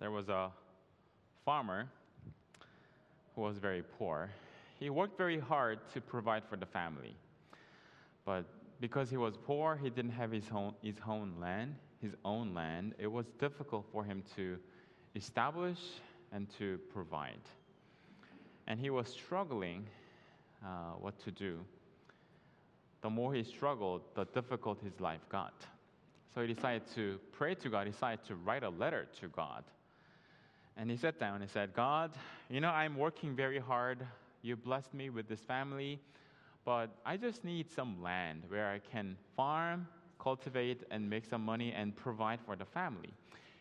there was a farmer who was very poor. He worked very hard to provide for the family. But because he was poor, he didn't have his own, his own land, his own land. It was difficult for him to establish and to provide. And he was struggling uh, what to do. The more he struggled, the difficult his life got. So he decided to pray to God, he decided to write a letter to God. And he sat down and said, God, you know, I'm working very hard. You blessed me with this family, but I just need some land where I can farm, cultivate, and make some money and provide for the family.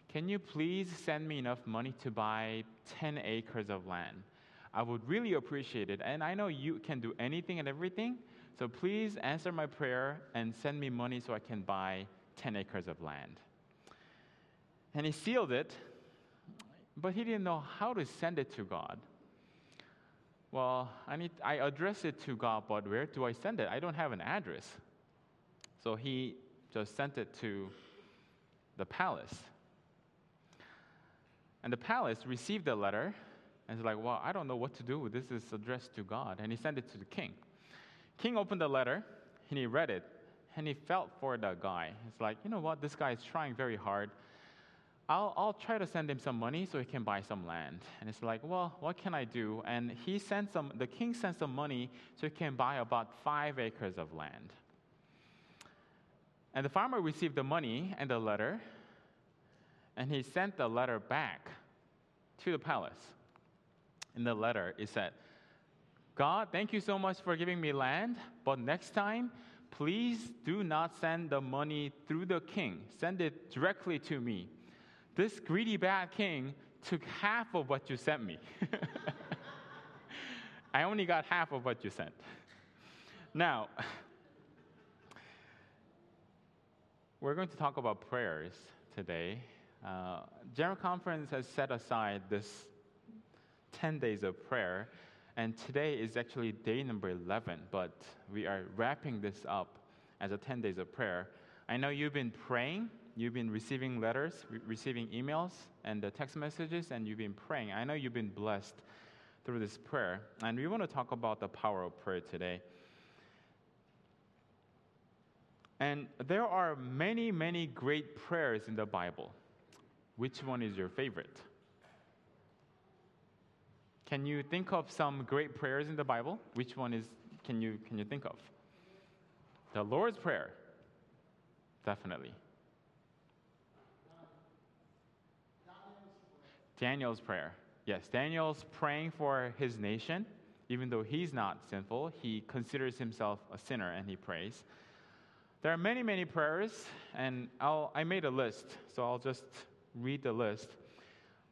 Can you please send me enough money to buy 10 acres of land? I would really appreciate it. And I know you can do anything and everything, so please answer my prayer and send me money so I can buy 10 acres of land. And he sealed it but he didn't know how to send it to God. Well, I, need, I address it to God, but where do I send it? I don't have an address. So he just sent it to the palace. And the palace received the letter and is like, well, I don't know what to do. This is addressed to God. And he sent it to the king. King opened the letter and he read it and he felt for the guy. It's like, you know what? This guy is trying very hard. I'll, I'll try to send him some money so he can buy some land. And it's like, well, what can I do? And he sent some, the king sent some money so he can buy about five acres of land. And the farmer received the money and the letter, and he sent the letter back to the palace. In the letter, it said, God, thank you so much for giving me land, but next time, please do not send the money through the king. Send it directly to me this greedy bad king took half of what you sent me. I only got half of what you sent. Now, we're going to talk about prayers today. Uh, General Conference has set aside this 10 days of prayer, and today is actually day number 11, but we are wrapping this up as a 10 days of prayer. I know you've been praying You've been receiving letters, re- receiving emails, and the text messages, and you've been praying. I know you've been blessed through this prayer. And we want to talk about the power of prayer today. And there are many, many great prayers in the Bible. Which one is your favorite? Can you think of some great prayers in the Bible? Which one is can you can you think of? The Lord's prayer. Definitely. Daniel's prayer. Yes, Daniel's praying for his nation. Even though he's not sinful, he considers himself a sinner and he prays. There are many, many prayers, and I'll, I made a list, so I'll just read the list.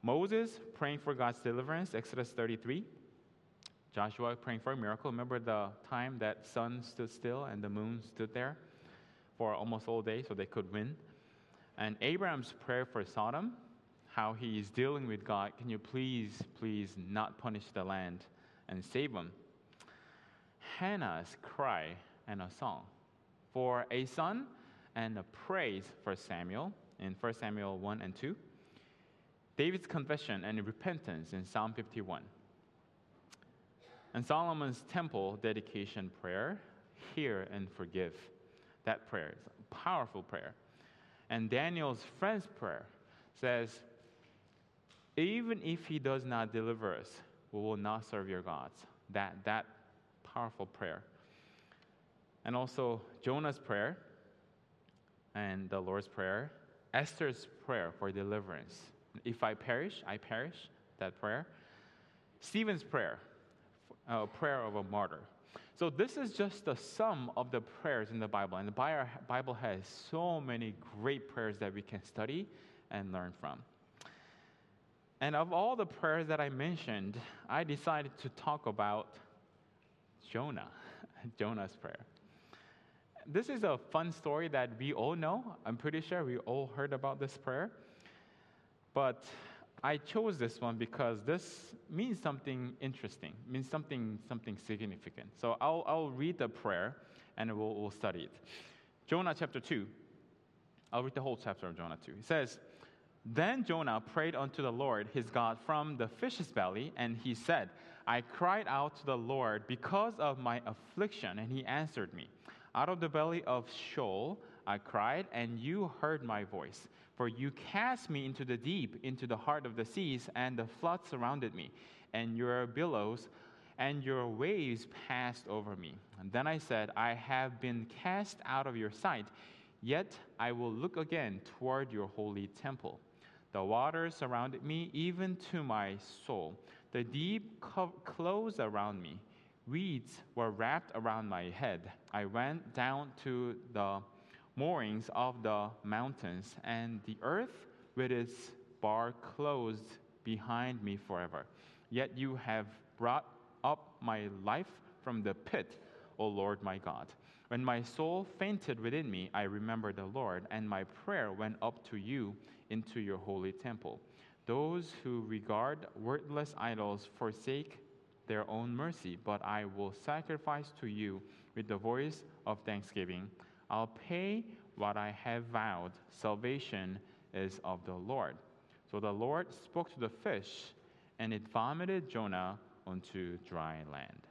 Moses praying for God's deliverance, Exodus 33. Joshua praying for a miracle. Remember the time that sun stood still and the moon stood there for almost all day so they could win. And Abraham's prayer for Sodom, how he is dealing with God. Can you please, please not punish the land and save them? Hannah's cry and a song for a son and a praise for Samuel in 1 Samuel 1 and 2. David's confession and repentance in Psalm 51. And Solomon's temple dedication prayer, hear and forgive. That prayer is a powerful prayer. And Daniel's friend's prayer says, even if he does not deliver us, we will not serve your gods. That, that powerful prayer. And also Jonah's prayer and the Lord's prayer, Esther's prayer for deliverance. If I perish, I perish, that prayer. Stephen's prayer, a prayer of a martyr. So this is just the sum of the prayers in the Bible. And the Bible has so many great prayers that we can study and learn from. And of all the prayers that I mentioned, I decided to talk about Jonah, Jonah's prayer. This is a fun story that we all know. I'm pretty sure we all heard about this prayer. But I chose this one because this means something interesting, means something, something significant. So I'll, I'll read the prayer and we'll, we'll study it. Jonah chapter 2. I'll read the whole chapter of Jonah 2. It says, Then Jonah prayed unto the Lord his God from the fish's belly, and he said, I cried out to the Lord because of my affliction, and he answered me. Out of the belly of Sheol I cried, and you heard my voice. For you cast me into the deep, into the heart of the seas, and the flood surrounded me, and your billows and your waves passed over me. And then I said, I have been cast out of your sight, yet I will look again toward your holy temple. The waters surrounded me, even to my soul. The deep co- closed around me. Weeds were wrapped around my head. I went down to the moorings of the mountains, and the earth with its bar closed behind me forever. Yet you have brought up my life from the pit, O Lord my God. When my soul fainted within me, I remembered the Lord, and my prayer went up to you into your holy temple. Those who regard worthless idols forsake their own mercy, but I will sacrifice to you with the voice of thanksgiving. I'll pay what I have vowed. Salvation is of the Lord. So the Lord spoke to the fish, and it vomited Jonah onto dry land.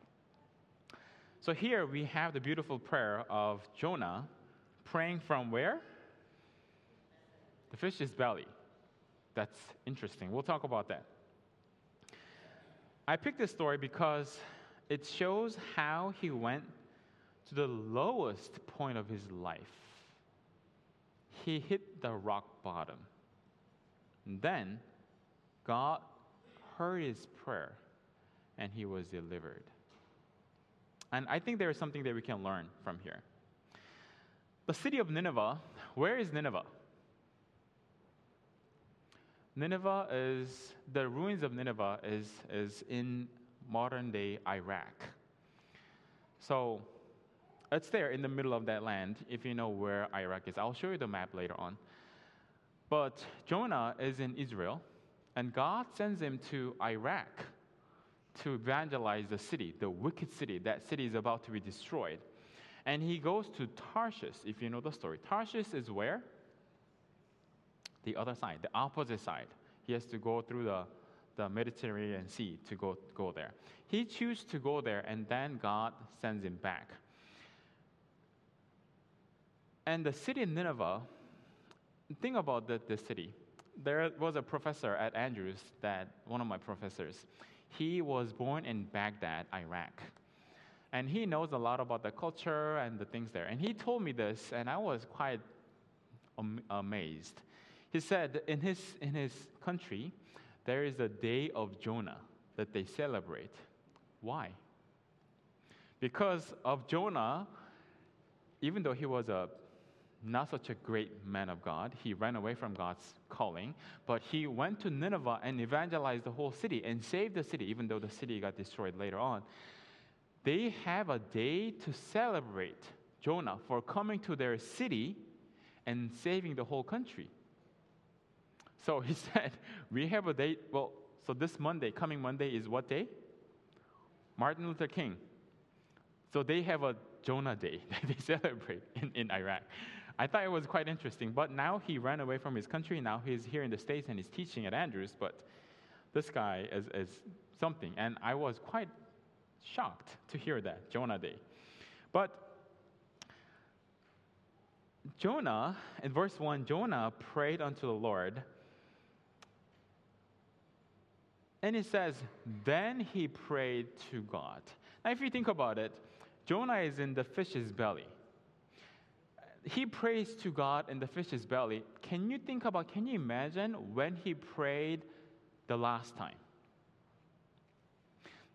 So here we have the beautiful prayer of Jonah praying from where? The fish's belly. That's interesting. We'll talk about that. I picked this story because it shows how he went to the lowest point of his life. He hit the rock bottom. And then God heard his prayer and he was delivered. And I think there is something that we can learn from here. The city of Nineveh, where is Nineveh? Nineveh is, the ruins of Nineveh is, is in modern day Iraq. So it's there in the middle of that land, if you know where Iraq is. I'll show you the map later on. But Jonah is in Israel, and God sends him to Iraq to evangelize the city, the wicked city. That city is about to be destroyed. And he goes to Tarshish, if you know the story. Tarshish is where? The other side, the opposite side. He has to go through the, the Mediterranean Sea to go, go there. He chooses to go there, and then God sends him back. And the city of Nineveh, think about the, the city. There was a professor at Andrews, that one of my professors, he was born in Baghdad, Iraq. And he knows a lot about the culture and the things there. And he told me this, and I was quite am- amazed. He said in his, in his country, there is a day of Jonah that they celebrate. Why? Because of Jonah, even though he was a not such a great man of God. He ran away from God's calling, but he went to Nineveh and evangelized the whole city and saved the city, even though the city got destroyed later on. They have a day to celebrate Jonah for coming to their city and saving the whole country. So he said, We have a day. Well, so this Monday, coming Monday, is what day? Martin Luther King. So they have a Jonah Day that they celebrate in, in Iraq. I thought it was quite interesting. But now he ran away from his country. Now he's here in the States and he's teaching at Andrews. But this guy is, is something. And I was quite shocked to hear that, Jonah Day. But Jonah, in verse 1, Jonah prayed unto the Lord. And it says, then he prayed to God. Now, if you think about it, Jonah is in the fish's belly he prays to God in the fish's belly. Can you think about, can you imagine when he prayed the last time?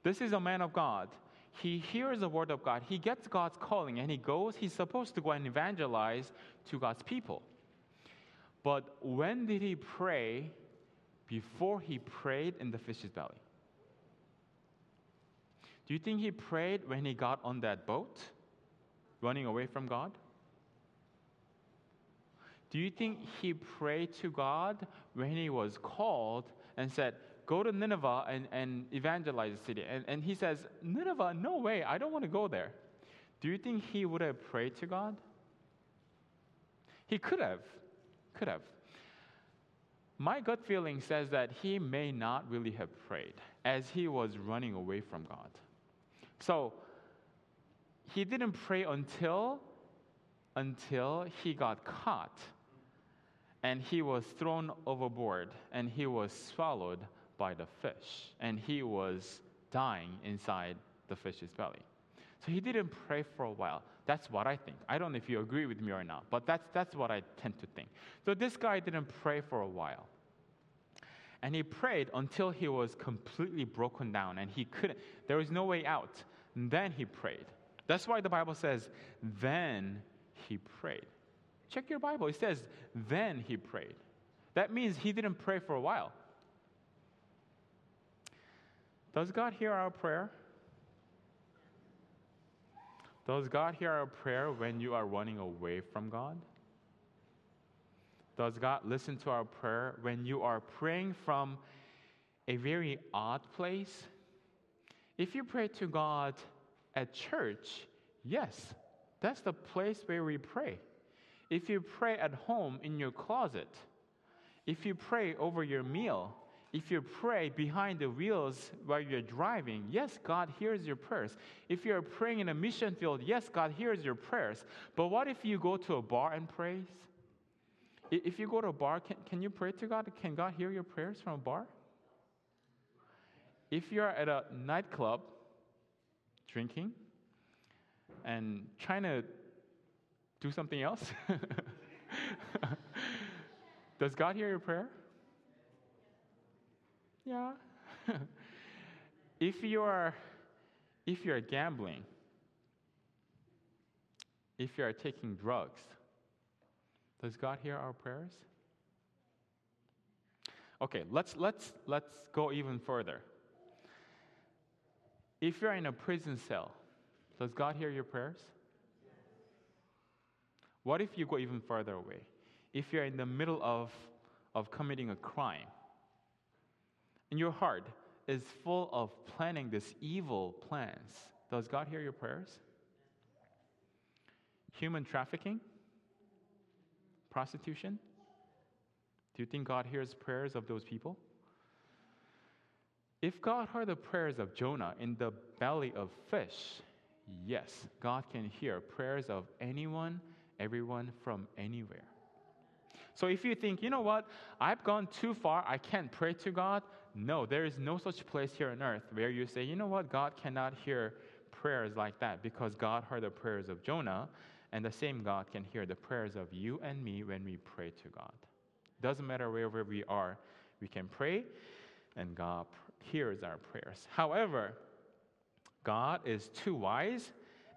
This is a man of God. He hears the word of God. He gets God's calling and he goes, he's supposed to go and evangelize to God's people. But when did he pray before he prayed in the fish's belly? Do you think he prayed when he got on that boat, running away from God? Do you think he prayed to God when he was called and said, Go to Nineveh and, and evangelize the city? And, and he says, Nineveh, no way, I don't want to go there. Do you think he would have prayed to God? He could have. Could have. My gut feeling says that he may not really have prayed as he was running away from God. So he didn't pray until until he got caught and he was thrown overboard and he was swallowed by the fish and he was dying inside the fish's belly. So he didn't pray for a while. That's what I think. I don't know if you agree with me or not, but that's, that's what I tend to think. So this guy didn't pray for a while. And he prayed until he was completely broken down and he couldn't, there was no way out. And then he prayed. That's why the Bible says, then he prayed. Check your Bible. It says, then he prayed. That means he didn't pray for a while. Does God hear our prayer? Does God hear our prayer when you are running away from God? Does God listen to our prayer when you are praying from a very odd place? If you pray to God at church, yes, that's the place where we pray. If you pray at home in your closet, if you pray over your meal, if you pray behind the wheels while you're driving, yes, God hears your prayers. If you're praying in a mission field, yes, God hears your prayers. But what if you go to a bar and praise? If you go to a bar, can, can you pray to God? Can God hear your prayers from a bar? If you're at a nightclub drinking and trying to do something else? Does God hear your prayer? Yeah. if you are if you're gambling, if you are taking drugs, does God hear our prayers? Okay, let's let's let's go even further. If you're in a prison cell, does God hear your prayers? What if you go even further away? If you're in the middle of, of committing a crime, and your heart is full of planning these evil plans, does God hear your prayers? Human trafficking? Prostitution? Do you think God hears prayers of those people? If God heard the prayers of Jonah in the belly of fish, yes, God can hear prayers of anyone everyone from anywhere. So if you think, you know what, I've gone too far, I can't pray to God, no, there is no such place here on earth where you say, you know what, God cannot hear prayers like that because God heard the prayers of Jonah, and the same God can hear the prayers of you and me when we pray to God. Doesn't matter wherever we are, we can pray, and God hears our prayers. However, God is too wise,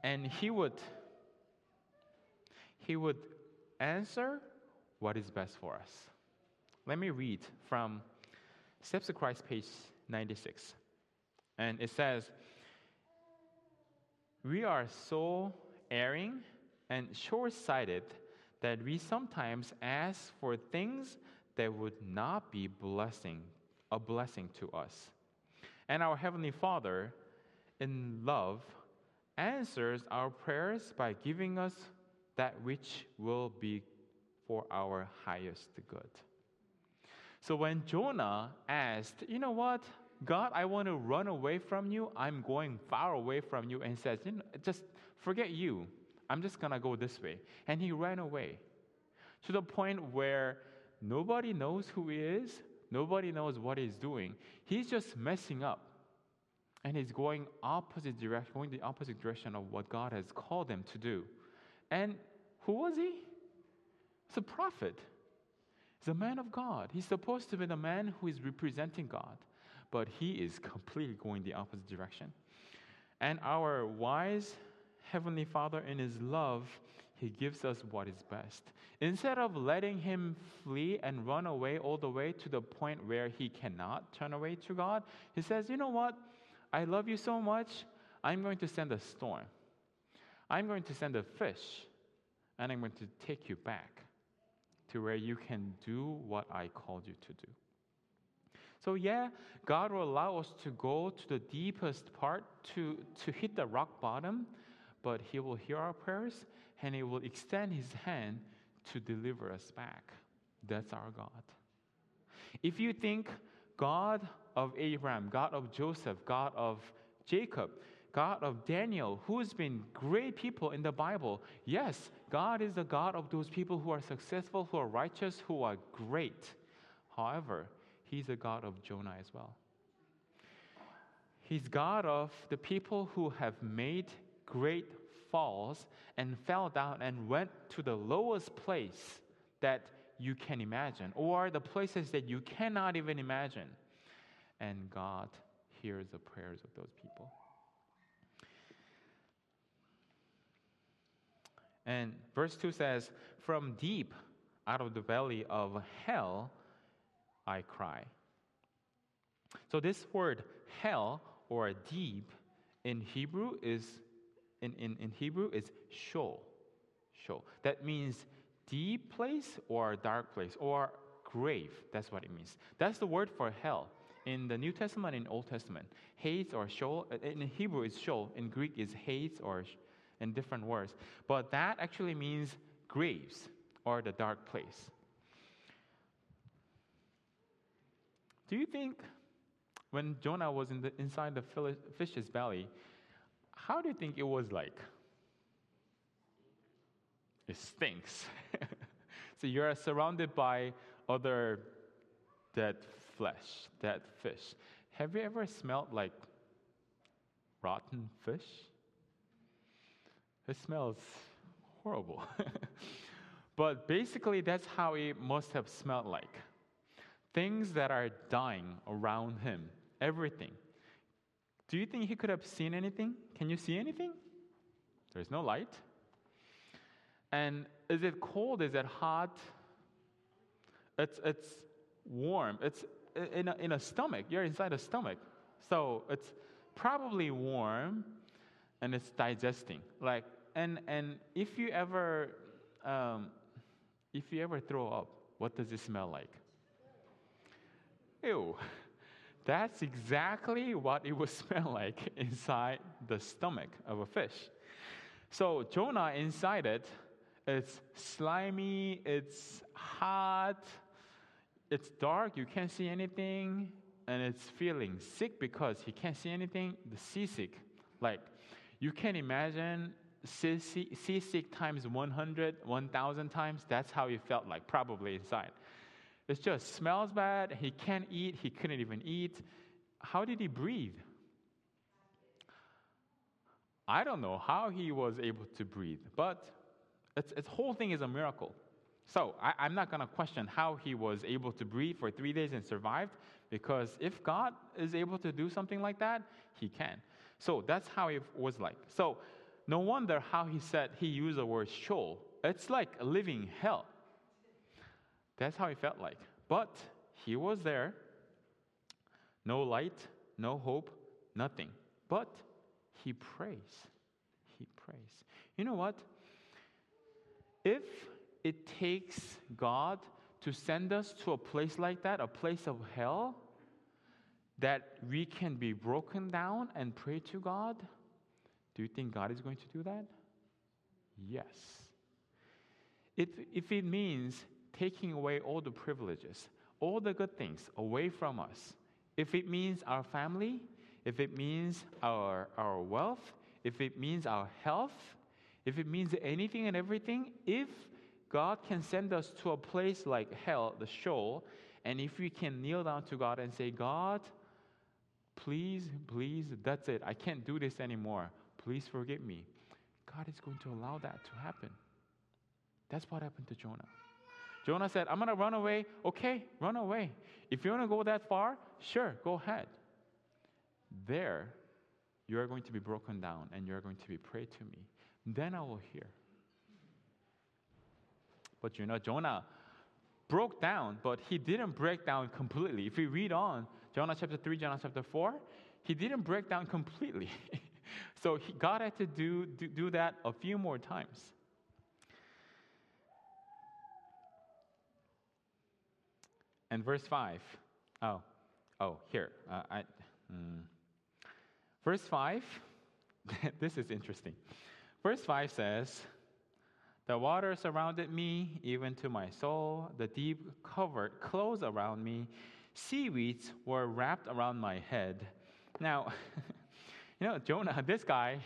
and He would he would answer what is best for us. Let me read from Steps of Christ, page 96. And it says, We are so erring and short sighted that we sometimes ask for things that would not be blessing, a blessing to us. And our Heavenly Father, in love, answers our prayers by giving us that which will be for our highest good. So when Jonah asked, you know what, God, I want to run away from you. I'm going far away from you, and says, you know, just forget you. I'm just gonna go this way. And he ran away to the point where nobody knows who he is, nobody knows what he's doing. He's just messing up. And he's going opposite direction, going the opposite direction of what God has called him to do. And who was he? It's a prophet. He's a man of God. He's supposed to be the man who is representing God, but he is completely going the opposite direction. And our wise Heavenly Father, in His love, He gives us what is best. Instead of letting Him flee and run away all the way to the point where He cannot turn away to God, He says, You know what? I love you so much, I'm going to send a storm. I'm going to send a fish and I'm going to take you back to where you can do what I called you to do. So, yeah, God will allow us to go to the deepest part to, to hit the rock bottom, but He will hear our prayers and He will extend His hand to deliver us back. That's our God. If you think God of Abraham, God of Joseph, God of Jacob, God of Daniel, who's been great people in the Bible, yes, God is the God of those people who are successful, who are righteous, who are great. However, He's a God of Jonah as well. He's God of the people who have made great falls and fell down and went to the lowest place that you can imagine, or the places that you cannot even imagine. And God hears the prayers of those people. And verse 2 says, From deep out of the valley of hell, I cry. So, this word hell or deep in Hebrew is in, in, in Hebrew is Sheol. Sheol. That means deep place or dark place or grave. That's what it means. That's the word for hell in the New Testament and Old Testament. Hades or Sheol. Uh, in Hebrew is Sheol. In Greek is Hades or in different words. But that actually means graves or the dark place. Do you think when Jonah was in the, inside the fish's belly, how do you think it was like? It stinks. so you're surrounded by other dead flesh, dead fish. Have you ever smelled like rotten fish? It smells horrible. but basically, that's how it must have smelled like. Things that are dying around him, everything. Do you think he could have seen anything? Can you see anything? There's no light. And is it cold? Is it hot? It's, it's warm. It's in a, in a stomach. You're inside a stomach. So it's probably warm and it's digesting. Like, and, and if you ever, um, if you ever throw up, what does it smell like? Ew. That's exactly what it would smell like inside the stomach of a fish. So Jonah inside it, it's slimy, it's hot, it's dark, you can't see anything, and it's feeling sick because he can't see anything, the seasick. Like you can imagine seasick times 100, 1,000 times, that's how he felt like, probably inside. It just smells bad. He can't eat. He couldn't even eat. How did he breathe? I don't know how he was able to breathe, but its, its whole thing is a miracle. So I, I'm not going to question how he was able to breathe for three days and survived, because if God is able to do something like that, he can. So that's how it was like. So no wonder how he said he used the word Sheol. It's like a living hell. That's how he felt like. But he was there. No light, no hope, nothing. But he prays. He prays. You know what? If it takes God to send us to a place like that, a place of hell, that we can be broken down and pray to God, do you think God is going to do that? Yes. If, if it means taking away all the privileges, all the good things away from us. If it means our family, if it means our, our wealth, if it means our health, if it means anything and everything, if God can send us to a place like hell, the Sheol, and if we can kneel down to God and say, God, please, please, that's it. I can't do this anymore. Please forgive me. God is going to allow that to happen. That's what happened to Jonah. Jonah said, I'm going to run away. Okay, run away. If you want to go that far, sure, go ahead. There, you are going to be broken down and you are going to be prayed to me. Then I will hear. But you know, Jonah broke down, but he didn't break down completely. If we read on, Jonah chapter 3, Jonah chapter 4, he didn't break down completely. so he, God had to do, do, do that a few more times. And verse 5. Oh, oh, here. Uh, I, mm. Verse 5, this is interesting. Verse 5 says, The water surrounded me, even to my soul. The deep covered close around me. Seaweeds were wrapped around my head. Now, you know, Jonah, this guy,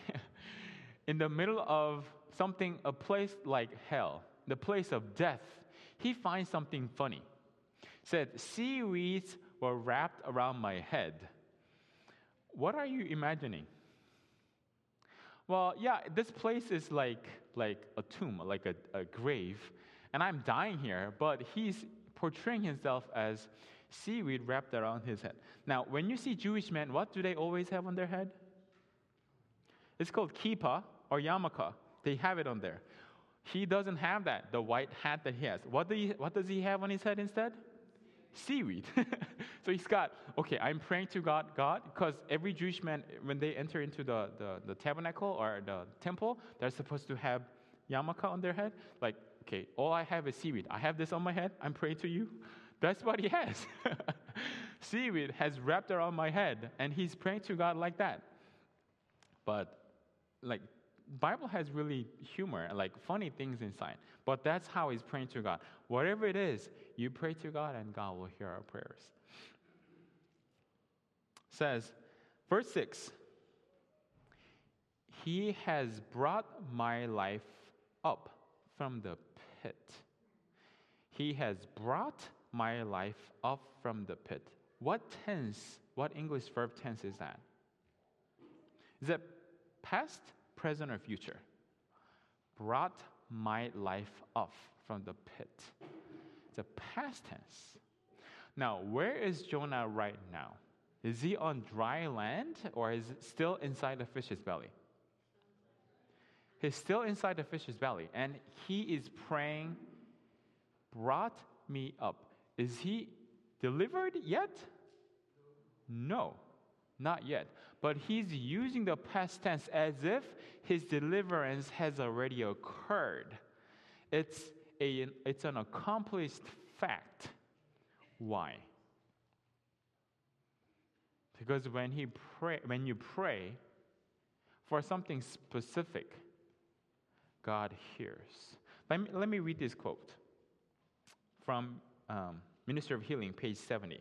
in the middle of something, a place like hell, the place of death, he finds something funny. Said, seaweeds were wrapped around my head. What are you imagining? Well, yeah, this place is like, like a tomb, like a, a grave, and I'm dying here, but he's portraying himself as seaweed wrapped around his head. Now, when you see Jewish men, what do they always have on their head? It's called kippah or yarmulke. They have it on there. He doesn't have that, the white hat that he has. What, do he, what does he have on his head instead? Seaweed. so he's got, okay, I'm praying to God, God, because every Jewish man, when they enter into the, the, the tabernacle or the temple, they're supposed to have yarmulke on their head. Like, okay, all I have is seaweed. I have this on my head. I'm praying to you. That's what he has. seaweed has wrapped around my head, and he's praying to God like that. But, like, Bible has really humor, like funny things inside. But that's how he's praying to God. Whatever it is, you pray to God and God will hear our prayers. Says, verse 6 He has brought my life up from the pit. He has brought my life up from the pit. What tense, what English verb tense is that? Is it past, present, or future? Brought my life up from the pit. It's a past tense. Now, where is Jonah right now? Is he on dry land or is it still inside the fish's belly? He's still inside the fish's belly and he is praying, brought me up. Is he delivered yet? No, not yet. But he's using the past tense as if his deliverance has already occurred. It's, a, it's an accomplished fact. Why? Because when, he pray, when you pray for something specific, God hears. Let me, let me read this quote from um, Ministry of Healing, page 70.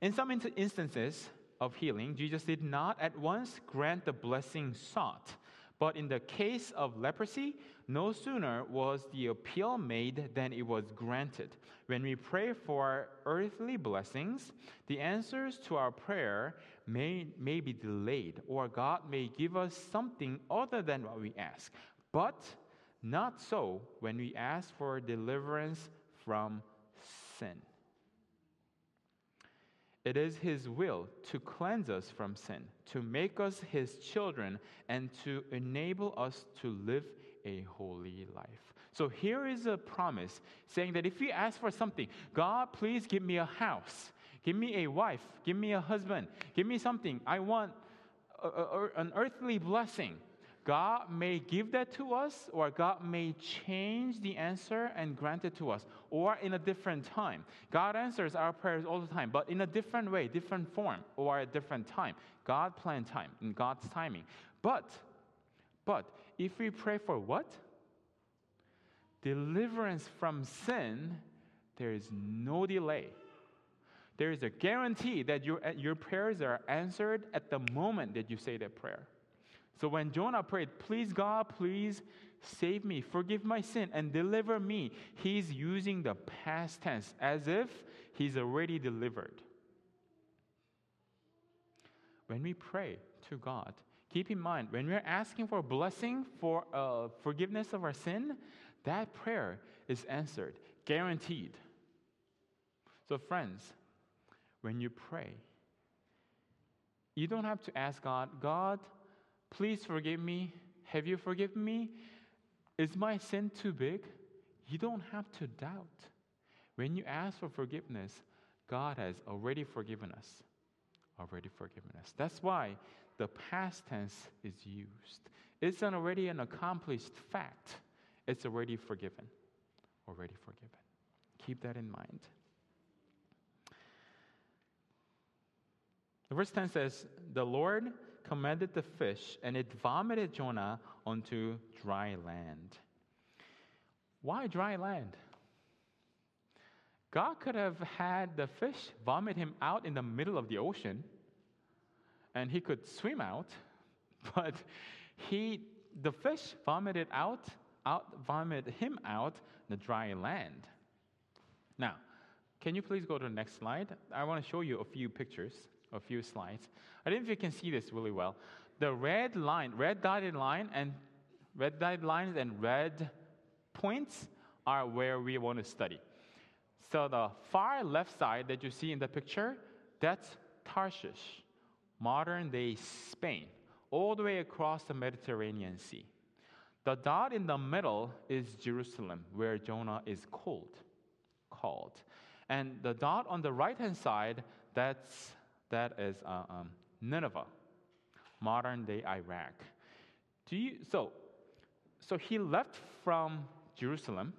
In some instances of healing, Jesus did not at once grant the blessing sought. But in the case of leprosy, no sooner was the appeal made than it was granted. When we pray for earthly blessings, the answers to our prayer may, may be delayed, or God may give us something other than what we ask. But not so when we ask for deliverance from sin. It is His will to cleanse us from sin, to make us His children, and to enable us to live a holy life. So here is a promise saying that if you ask for something, God, please give me a house, give me a wife, give me a husband, give me something. I want a, a, an earthly blessing. God may give that to us, or God may change the answer and grant it to us, or in a different time. God answers our prayers all the time, but in a different way, different form, or a different time. God planned time in God's timing. But, but if we pray for what? Deliverance from sin, there is no delay. There is a guarantee that your, your prayers are answered at the moment that you say that prayer. So when Jonah prayed, Please God, please save me, forgive my sin, and deliver me, he's using the past tense as if he's already delivered. When we pray to God, keep in mind when we're asking for a blessing for uh, forgiveness of our sin, that prayer is answered, guaranteed. So, friends, when you pray, you don't have to ask God, God, Please forgive me. Have you forgiven me? Is my sin too big? You don't have to doubt. When you ask for forgiveness, God has already forgiven us. Already forgiven us. That's why the past tense is used. It's an already an accomplished fact. It's already forgiven. Already forgiven. Keep that in mind. The verse 10 says, The Lord commanded the fish, and it vomited Jonah onto dry land. Why dry land? God could have had the fish vomit him out in the middle of the ocean and he could swim out, but he the fish vomited out, out vomited him out in the dry land. Now, can you please go to the next slide? I want to show you a few pictures, a few slides. I don't know if you can see this really well. The red line, red dotted line and red dotted lines and red points are where we want to study. So the far left side that you see in the picture, that's Tarshish, modern day Spain, all the way across the Mediterranean Sea. The dot in the middle is Jerusalem, where Jonah is called. Called. And the dot on the right hand side, that's, that is uh, um, Nineveh, modern day Iraq. Do you, so, so he left from Jerusalem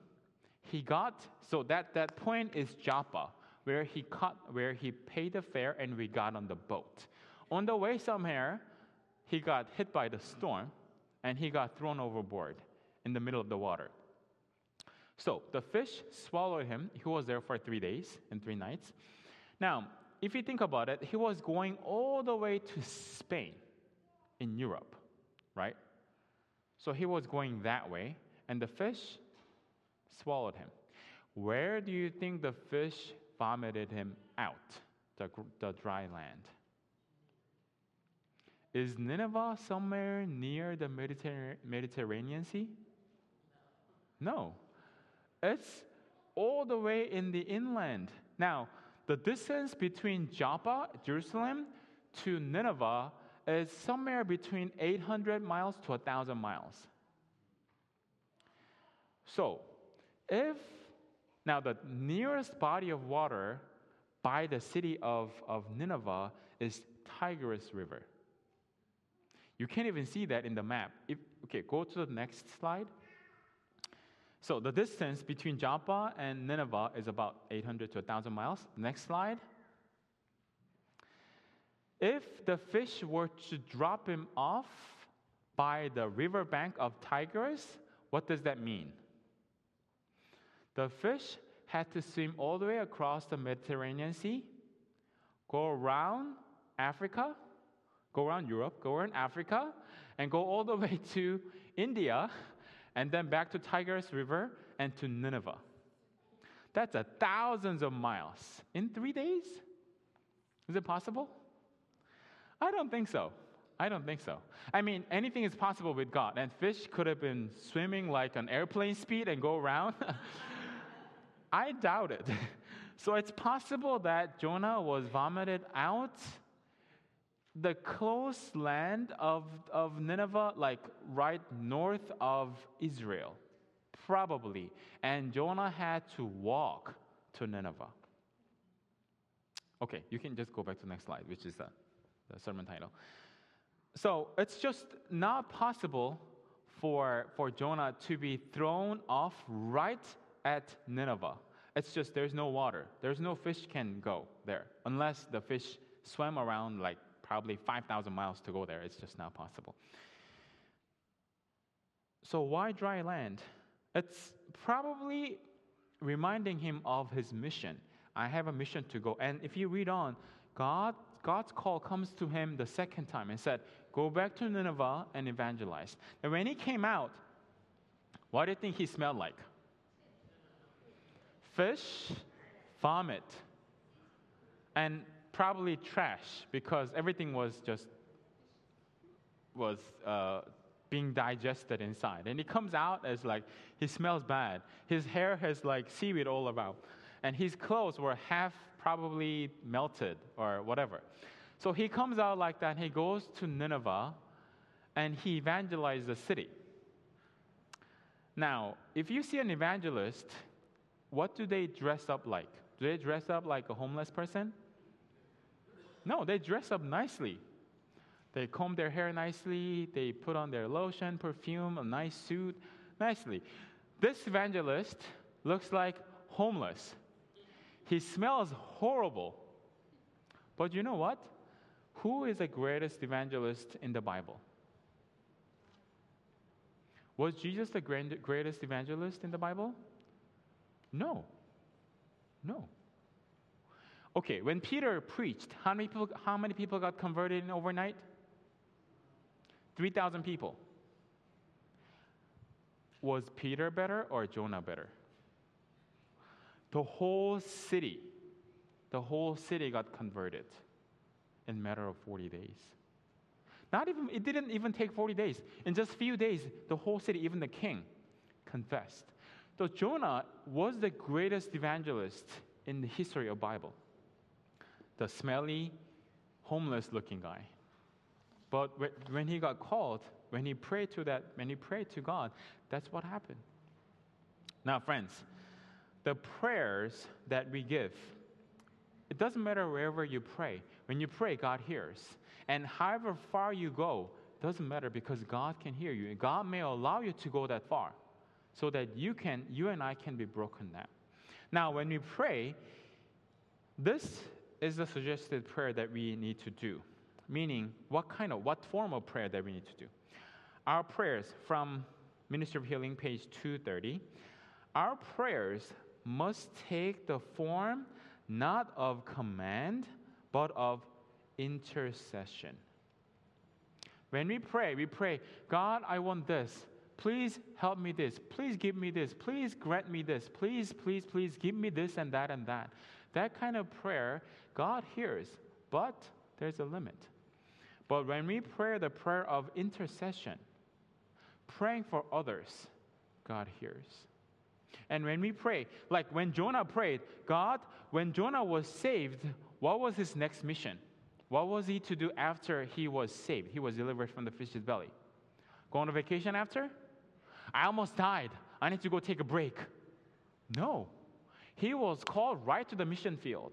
he got so that that point is Joppa, where he caught, where he paid the fare, and we got on the boat. On the way somewhere, he got hit by the storm, and he got thrown overboard in the middle of the water. So the fish swallowed him. He was there for three days and three nights. Now, if you think about it, he was going all the way to Spain in Europe, right? So he was going that way, and the fish swallowed him. Where do you think the fish vomited him out, the, the dry land? Is Nineveh somewhere near the Mediterranean, Sea? No. It's all the way in the inland. Now, the distance between Joppa, Jerusalem, to Nineveh is somewhere between 800 miles to 1,000 miles. So, if now the nearest body of water by the city of, of Nineveh is Tigris River. You can't even see that in the map. If, okay, go to the next slide. So the distance between Joppa and Nineveh is about 800 to 1,000 miles. Next slide. If the fish were to drop him off by the riverbank of Tigris, what does that mean? The fish had to swim all the way across the Mediterranean Sea, go around Africa, go around Europe, go around Africa, and go all the way to India, and then back to Tigris River and to Nineveh. That's a thousands of miles in three days. Is it possible? I don't think so. I don't think so. I mean, anything is possible with God, and fish could have been swimming like an airplane speed and go around. I doubt it. so it's possible that Jonah was vomited out the close land of, of Nineveh, like right north of Israel, probably. And Jonah had to walk to Nineveh. Okay, you can just go back to the next slide, which is the, the sermon title. So it's just not possible for, for Jonah to be thrown off right at Nineveh. It's just there's no water. There's no fish can go there unless the fish swam around like probably 5,000 miles to go there. It's just not possible. So why dry land? It's probably reminding him of his mission. I have a mission to go. And if you read on, God, God's call comes to him the second time and said, Go back to Nineveh and evangelize. And when he came out, what do you think he smelled like? fish, vomit, and probably trash because everything was just was uh, being digested inside. And he comes out as like he smells bad. His hair has like seaweed all around, and his clothes were half probably melted or whatever. So he comes out like that. and He goes to Nineveh, and he evangelizes the city. Now, if you see an evangelist, what do they dress up like? Do they dress up like a homeless person? No, they dress up nicely. They comb their hair nicely, they put on their lotion, perfume, a nice suit, nicely. This evangelist looks like homeless. He smells horrible. But you know what? Who is the greatest evangelist in the Bible? Was Jesus the greatest evangelist in the Bible? No. No. Okay, when Peter preached, how many people, how many people got converted in overnight? 3,000 people. Was Peter better or Jonah better? The whole city, the whole city got converted in a matter of 40 days. Not even, it didn't even take 40 days. In just a few days, the whole city, even the king, confessed. So Jonah was the greatest evangelist in the history of Bible. The smelly, homeless looking guy. But when he got called, when he prayed to that, when he prayed to God, that's what happened. Now, friends, the prayers that we give, it doesn't matter wherever you pray. When you pray, God hears. And however far you go, doesn't matter because God can hear you. God may allow you to go that far so that you can you and I can be broken down. Now, when we pray, this is the suggested prayer that we need to do. Meaning, what kind of what form of prayer that we need to do. Our prayers from Ministry of Healing, page 230. Our prayers must take the form not of command, but of intercession. When we pray, we pray, God, I want this. Please help me this. Please give me this. Please grant me this. Please, please, please give me this and that and that. That kind of prayer, God hears, but there's a limit. But when we pray the prayer of intercession, praying for others, God hears. And when we pray, like when Jonah prayed, God, when Jonah was saved, what was his next mission? What was he to do after he was saved? He was delivered from the fish's belly. Go on a vacation after? I almost died. I need to go take a break. No. He was called right to the mission field.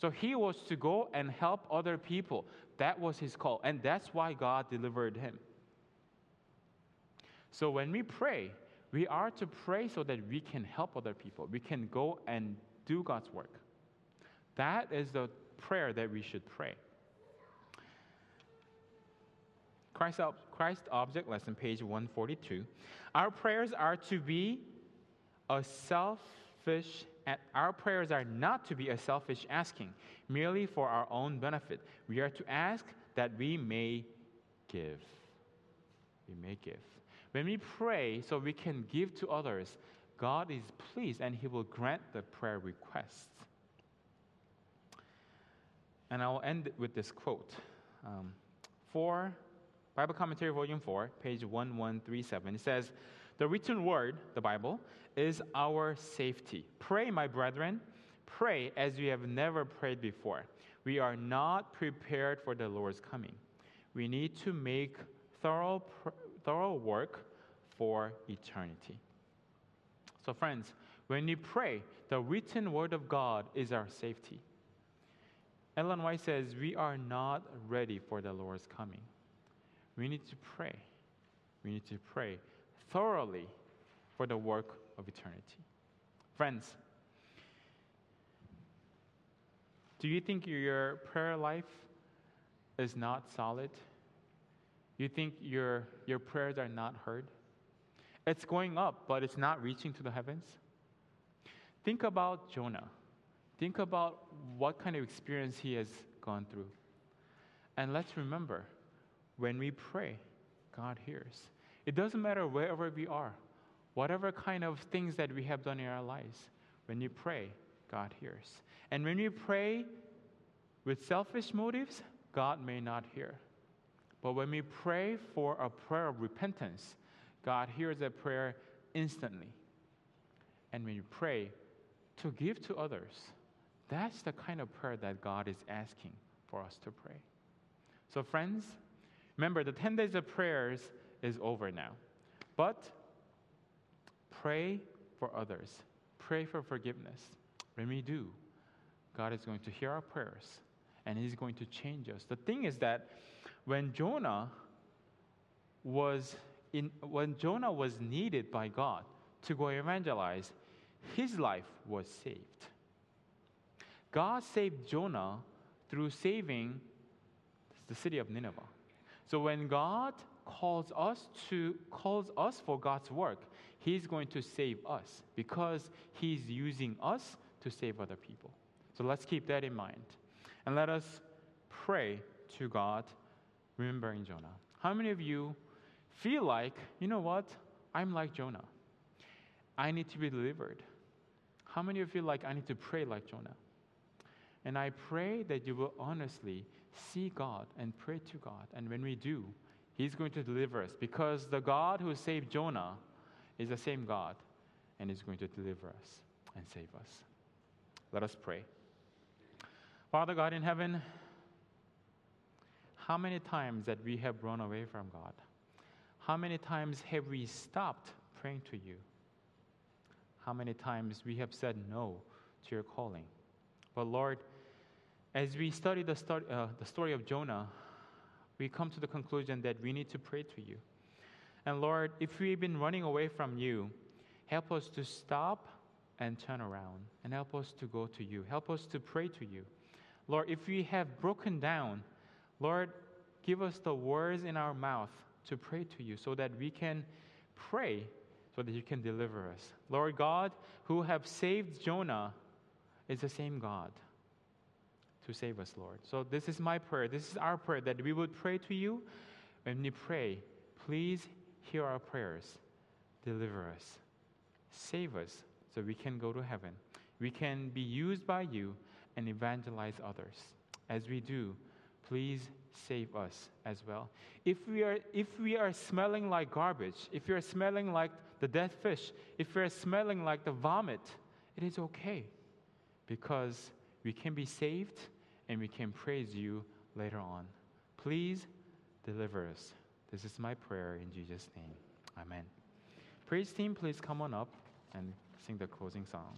So he was to go and help other people. That was his call. And that's why God delivered him. So when we pray, we are to pray so that we can help other people. We can go and do God's work. That is the prayer that we should pray. Christ, Christ Object Lesson, page 142. Our prayers are to be a our prayers are not to be a selfish asking, merely for our own benefit. We are to ask that we may give. We may give. When we pray so we can give to others, God is pleased and He will grant the prayer request. And I'll end with this quote. Um, for Bible Commentary, Volume 4, page 1137, it says, The written word, the Bible, is our safety. Pray, my brethren, pray as you have never prayed before. We are not prepared for the Lord's coming. We need to make thorough thorough work for eternity. So, friends, when we pray, the written word of God is our safety. Ellen White says, We are not ready for the Lord's coming. We need to pray. We need to pray thoroughly for the work of eternity. Friends, do you think your prayer life is not solid? You think your, your prayers are not heard? It's going up, but it's not reaching to the heavens? Think about Jonah. Think about what kind of experience he has gone through. And let's remember when we pray, God hears. It doesn't matter wherever we are, whatever kind of things that we have done in our lives, when you pray, God hears. And when we pray with selfish motives, God may not hear. But when we pray for a prayer of repentance, God hears that prayer instantly. And when you pray to give to others, that's the kind of prayer that God is asking for us to pray. So, friends, remember the 10 days of prayers is over now. But pray for others, pray for forgiveness. When we do, God is going to hear our prayers and He's going to change us. The thing is that when Jonah was in, when Jonah was needed by God to go evangelize, his life was saved. God saved Jonah through saving the city of Nineveh. So when God calls us to calls us for God's work, He's going to save us because He's using us to save other people. So let's keep that in mind. And let us pray to God, remembering Jonah. How many of you feel like, you know what? I'm like Jonah. I need to be delivered. How many of you feel like I need to pray like Jonah? And I pray that you will honestly see God and pray to God. And when we do, He's going to deliver us because the God who saved Jonah is the same God and is going to deliver us and save us. Let us pray. Father God in heaven, how many times that we have run away from God? How many times have we stopped praying to you? How many times we have said no to your calling? But Lord, as we study the story, uh, the story of Jonah, we come to the conclusion that we need to pray to you. And Lord, if we've been running away from you, help us to stop and turn around and help us to go to you. Help us to pray to you. Lord, if we have broken down, Lord, give us the words in our mouth to pray to you so that we can pray so that you can deliver us. Lord God, who have saved Jonah, is the same God to save us, Lord. So this is my prayer. This is our prayer that we would pray to you. When we pray, please hear our prayers. Deliver us. Save us so we can go to heaven. We can be used by you and evangelize others. As we do, please save us as well. If we are, if we are smelling like garbage, if we are smelling like the dead fish, if we are smelling like the vomit, it is okay because we can be saved and we can praise you later on. Please deliver us. This is my prayer in Jesus' name. Amen. Praise team, please come on up and sing the closing song.